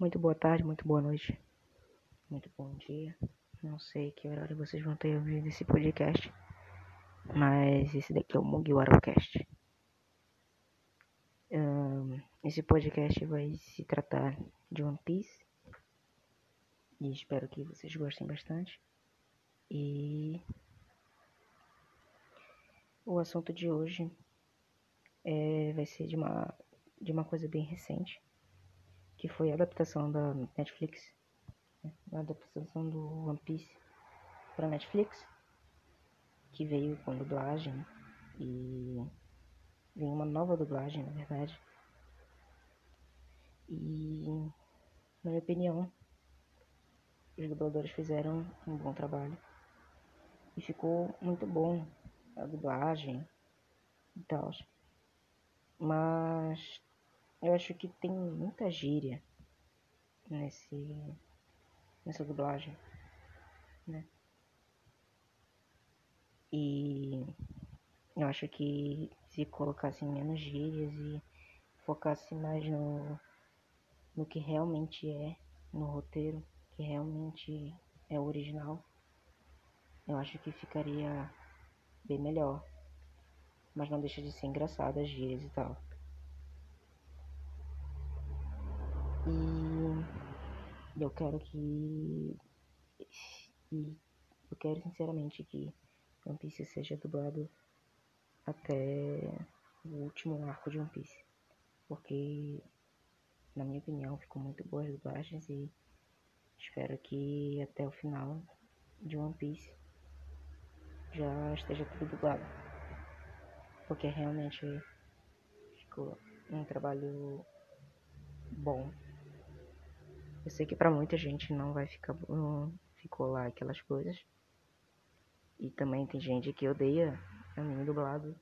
Muito boa tarde, muito boa noite, muito bom dia. Não sei que horário vocês vão ter ouvido esse podcast, mas esse daqui é o Mugiwaracast. Um, esse podcast vai se tratar de One Piece e espero que vocês gostem bastante. E o assunto de hoje é, vai ser de uma, de uma coisa bem recente que foi a adaptação da Netflix, né? a adaptação do One Piece para Netflix, que veio com dublagem e veio uma nova dublagem, na verdade. E, na minha opinião, os dubladores fizeram um bom trabalho e ficou muito bom a dublagem e tal. Mas eu acho que tem muita gíria nesse nessa dublagem, né? E eu acho que se colocasse menos gírias e focasse mais no no que realmente é no roteiro, que realmente é o original, eu acho que ficaria bem melhor. Mas não deixa de ser engraçado as gírias e tal. E eu quero que. E eu quero sinceramente que One Piece seja dublado até o último arco de One Piece. Porque, na minha opinião, ficou muito boas as dublagens e espero que até o final de One Piece já esteja tudo dublado. Porque realmente ficou um trabalho bom. Eu sei que para muita gente não vai ficar não ficou lá aquelas coisas. E também tem gente que odeia anime dublado.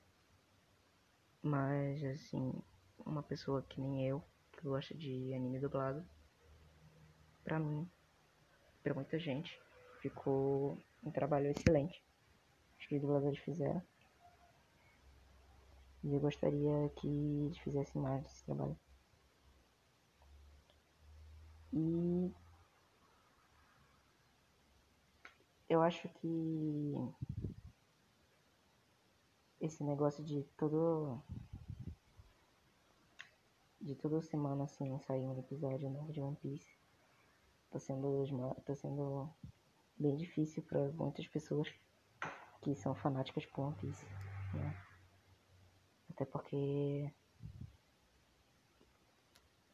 Mas assim, uma pessoa que nem eu, que gosta de anime dublado, pra mim, pra muita gente, ficou um trabalho excelente. Acho que os dubladores fizeram. E eu gostaria que eles fizessem mais desse trabalho. E eu acho que esse negócio de todo de toda semana assim sair um episódio novo de One Piece tá sendo tá sendo bem difícil para muitas pessoas que são fanáticas por One Piece, né? Até porque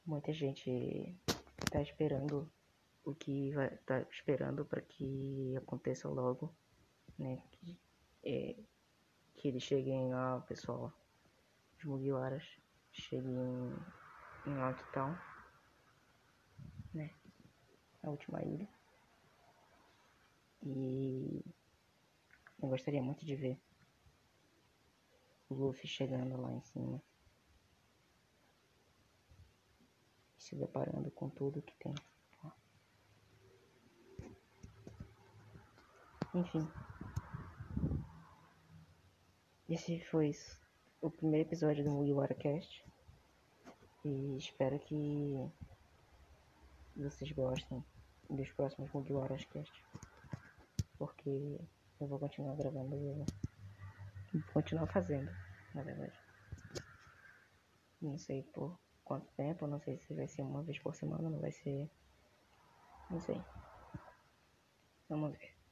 muita gente tá esperando o que vai tá esperando para que aconteça logo, né? Que, é, que eles cheguem lá, pessoal, os Mugiwaras cheguem em Alto Town, né? A última ilha. E eu gostaria muito de ver o Luffy chegando lá em cima. Se deparando com tudo que tem. Enfim. Esse foi o primeiro episódio do Mugiwara Cast. E espero que vocês gostem dos próximos Mugiwara Cast. Porque eu vou continuar gravando e continuar fazendo, na verdade. Não sei por quanto tempo, não sei se vai ser uma vez por semana, não vai ser. Não sei. Vamos ver.